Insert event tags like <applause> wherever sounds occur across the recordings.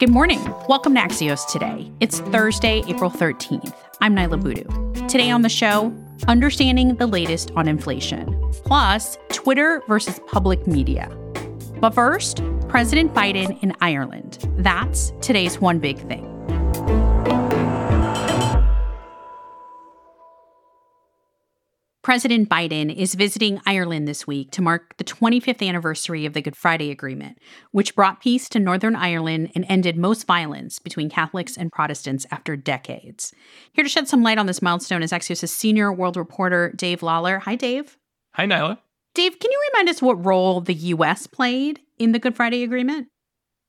Good morning. Welcome to Axios Today. It's Thursday, April 13th. I'm Niala Boodhoo. Today on the show, understanding the latest on inflation, plus Twitter versus public media. But first, President Biden in Ireland. That's today's one big thing. President Biden is visiting Ireland this week to mark the 25th anniversary of the Good Friday Agreement, which brought peace to Northern Ireland and ended most violence between Catholics and Protestants after decades. Here to shed some light on this milestone is Axios' senior world reporter, Dave Lawler. Hi, Dave. Hi, Niala. Dave, can you remind us what role the U.S. played in the Good Friday Agreement?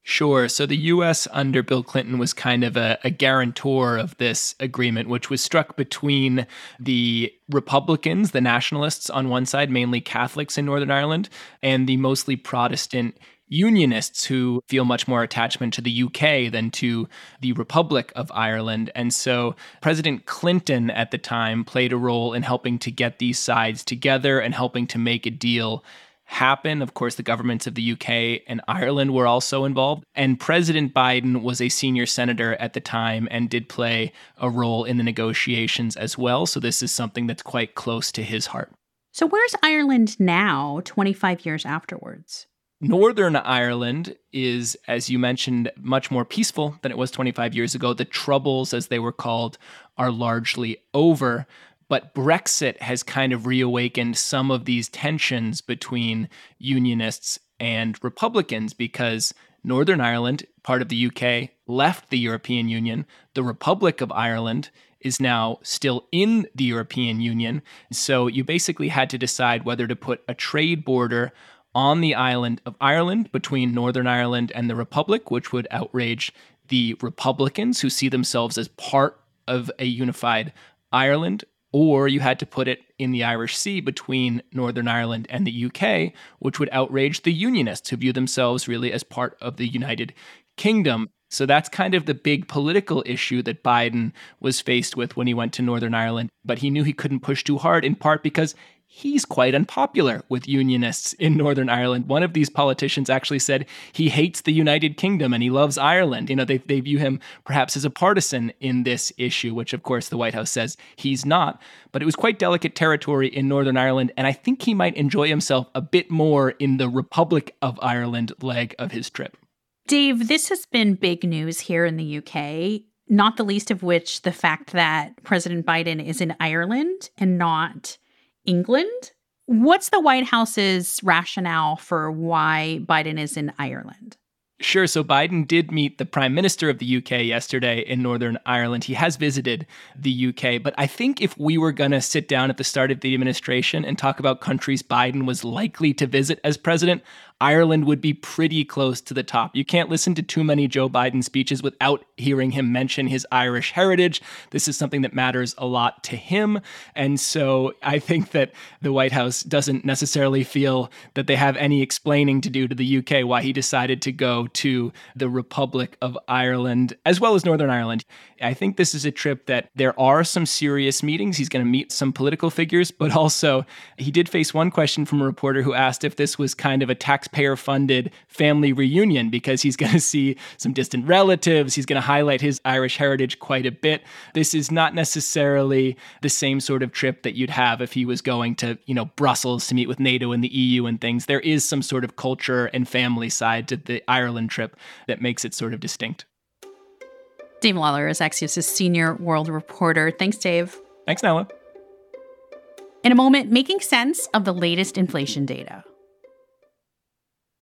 Sure. So the U.S. under Bill Clinton was kind of a, a, guarantor of this agreement, which was struck between the Republicans, the nationalists on one side, mainly Catholics in Northern Ireland, and the mostly Protestant Unionists who feel much more attachment to the UK than to the Republic of Ireland. And so President Clinton at the time played a role in helping to get these sides together and helping to make a deal happen. Of course, the governments of the UK and Ireland were also involved. And President Biden was a senior senator at the time and did play a role in the negotiations as well. So this is something that's quite close to his heart. So, where's Ireland now, 25 years afterwards? Northern Ireland is, as you mentioned, much more peaceful than it was 25 years ago. The Troubles, as they were called, are largely over. But Brexit has kind of reawakened some of these tensions between Unionists and Republicans because Northern Ireland, part of the UK, left the European Union. The Republic of Ireland is now still in the European Union. So you basically had to decide whether to put a trade border on the island of Ireland between Northern Ireland and the Republic, which would outrage the Republicans who see themselves as part of a unified Ireland, or you had to put it in the Irish Sea between Northern Ireland and the UK, which would outrage the Unionists who view themselves really as part of the United Kingdom. So that's kind of the big political issue that Biden was faced with when he went to Northern Ireland. But he knew he couldn't push too hard, in part because he's quite unpopular with unionists in Northern Ireland. One of these politicians actually said he hates the United Kingdom and he loves Ireland. You know, they, they view him perhaps as a partisan in this issue, which of course the White House says he's not. But it was quite delicate territory in Northern Ireland, and I think he might enjoy himself a bit more in the Republic of Ireland leg of his trip. Dave, this has been big news here in the UK not the least of which the fact that President Biden is in Ireland and not England. What's the White House's rationale for why Biden is in Ireland? Sure. So Biden did meet the Prime Minister of the UK yesterday in Northern Ireland. He has visited the UK. But I think if we were going to sit down at the start of the administration and talk about countries Biden was likely to visit as president, Ireland would be pretty close to the top. You can't listen to too many Joe Biden speeches without hearing him mention his Irish heritage. This is something that matters a lot to him. And so I think that the White House doesn't necessarily feel that they have any explaining to do to the UK why he decided to go to the Republic of Ireland as well as Northern Ireland. I think this is a trip that there are some serious meetings. He's going to meet some political figures, but also he did face one question from a reporter who asked if this was kind of a tax taxpayer funded family reunion because he's <laughs> going to see some distant relatives. He's going to highlight his Irish heritage quite a bit. This is not necessarily the same sort of trip that you'd have if he was going to, you know, Brussels to meet with NATO and the EU and things. There is some sort of culture and family side to the Ireland trip that makes it sort of distinct. Dave Lawler is Axios' senior world reporter. Thanks, Dave. Thanks, Niala. In a moment, making sense of the latest inflation data.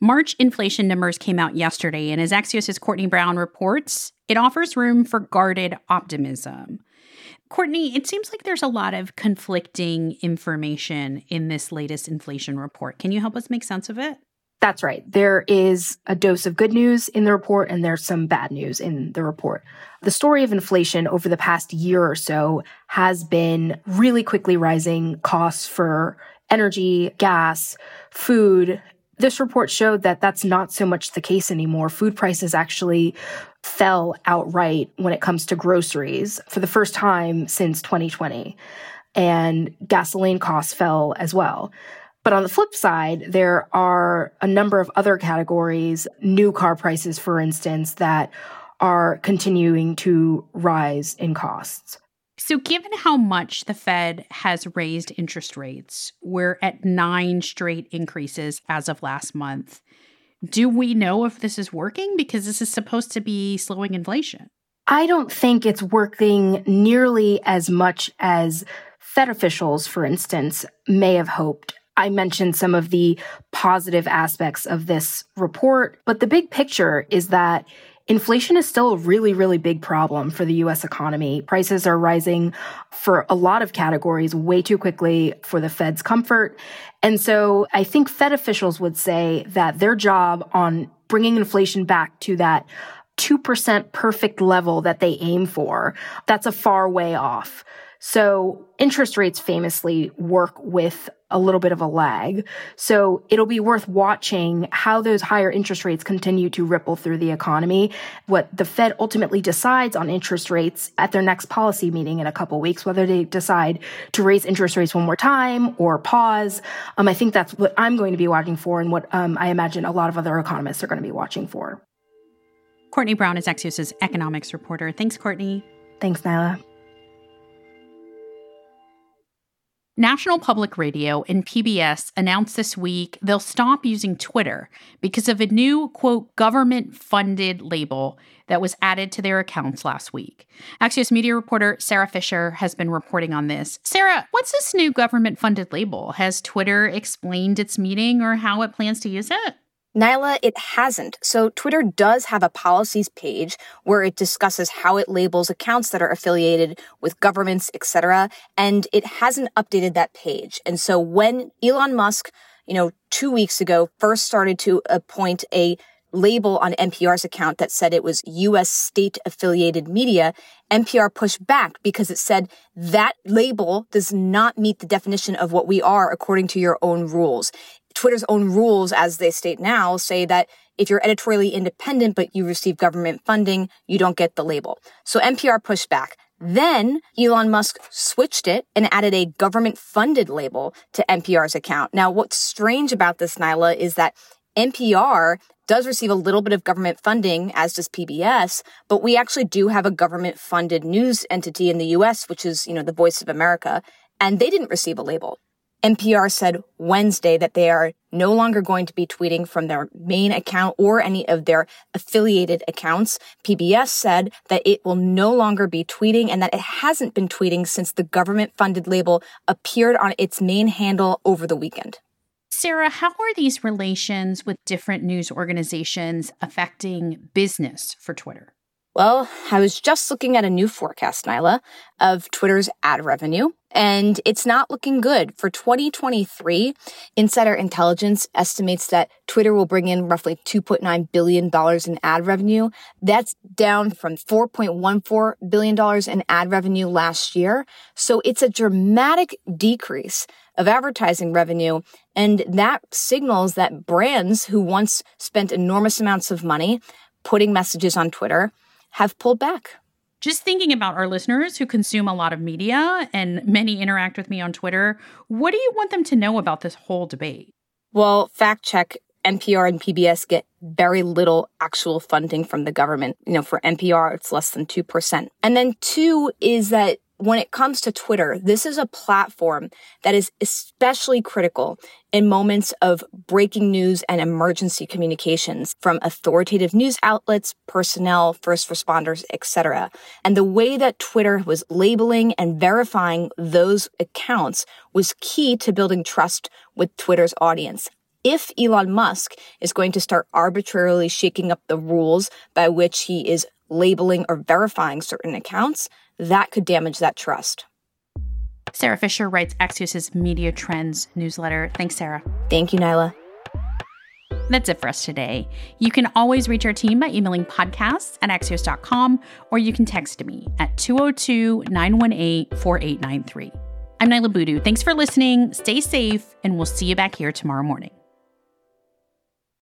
March inflation numbers came out yesterday, and as Axios' Courtenay Brown reports, it offers room for guarded optimism. Courtenay, it seems like there's a lot of conflicting information in this latest inflation report. Can you help us make sense of it? That's right. There is a dose of good news in the report, and there's some bad news in the report. The story of inflation over the past year or so has been really quickly rising costs for energy, gas, food. This report showed that that's not so much the case anymore. Food prices actually fell outright when it comes to groceries for the first time since 2020. And gasoline costs fell as well. But on the flip side, there are a number of other categories, new car prices, for instance, that are continuing to rise in costs. So, given how much the Fed has raised interest rates, we're at nine straight increases as of last month. Do we know if this is working? Because this is supposed to be slowing inflation. I don't think it's working nearly as much as Fed officials, for instance, may have hoped. I mentioned some of the positive aspects of this report, but the big picture is that inflation is still a really, really big problem for the US economy. Prices are rising for a lot of categories way too quickly for the Fed's comfort. And so I think Fed officials would say that their job on bringing inflation back to that 2% perfect level that they aim for, that's a far way off. So interest rates famously work with a little bit of a lag. So it'll be worth watching how those higher interest rates continue to ripple through the economy. What the Fed ultimately decides on interest rates at their next policy meeting in a couple weeks, whether they decide to raise interest rates one more time or pause. Um, I think that's what I'm going to be watching for and what um, I imagine a lot of other economists are going to be watching for. Courtenay Brown is Axios' economics reporter. Thanks, Courtenay. Thanks, Niala. National Public Radio and PBS announced this week they'll stop using Twitter because of a new, quote, government funded label that was added to their accounts last week. Axios media reporter Sara Fischer has been reporting on this. Sara, what's this new government funded label? Has Twitter explained its meaning or how it plans to use it? Niala, it hasn't. So Twitter does have a policies page where it discusses how it labels accounts that are affiliated with governments, etc. And it hasn't updated that page. And so when Elon Musk, you know, two weeks ago first started to appoint a label on NPR's account that said it was U.S. state affiliated media, NPR pushed back because it said that label does not meet the definition of what we are according to your own rules. Twitter's own rules, as they state now, say that if you're editorially independent but you receive government funding, you don't get the label. So NPR pushed back. Then Elon Musk switched it and added a government funded label to NPR's account. Now, what's strange about this, Niala, is that NPR does receive a little bit of government funding, as does PBS, but we actually do have a government funded news entity in the US, which is, you know, the Voice of America, and they didn't receive a label. NPR said Wednesday that they are no longer going to be tweeting from their main account or any of their affiliated accounts. PBS said that it will no longer be tweeting and that it hasn't been tweeting since the government funded label appeared on its main handle over the weekend. Sara, how are these relations with different news organizations affecting business for Twitter? Well, I was just looking at a new forecast, Niala, of Twitter's ad revenue, and it's not looking good. For 2023, Insider Intelligence estimates that Twitter will bring in roughly $2.9 billion in ad revenue. That's down from $4.14 billion in ad revenue last year. So it's a dramatic decrease of advertising revenue. And that signals that brands who once spent enormous amounts of money putting messages on Twitter have pulled back. Just thinking about our listeners who consume a lot of media and many interact with me on Twitter, what do you want them to know about this whole debate? Well, fact check NPR and PBS get very little actual funding from the government. You know, for NPR, it's less than 2%. And then two is that when it comes to Twitter, this is a platform that is especially critical in moments of breaking news and emergency communications from authoritative news outlets, personnel, first responders, etc. And the way that Twitter was labeling and verifying those accounts was key to building trust with Twitter's audience if Elon Musk is going to start arbitrarily shaking up the rules by which he is labeling or verifying certain accounts, that could damage that trust. Sara Fischer writes Axios' Media Trends newsletter. Thanks, Sara. Thank you, Niala. That's it for us today. You can always reach our team by emailing podcasts at axios.com or you can text me at 202 918 4893. I'm Niala Boodhoo. Thanks for listening. Stay safe, and we'll see you back here tomorrow morning.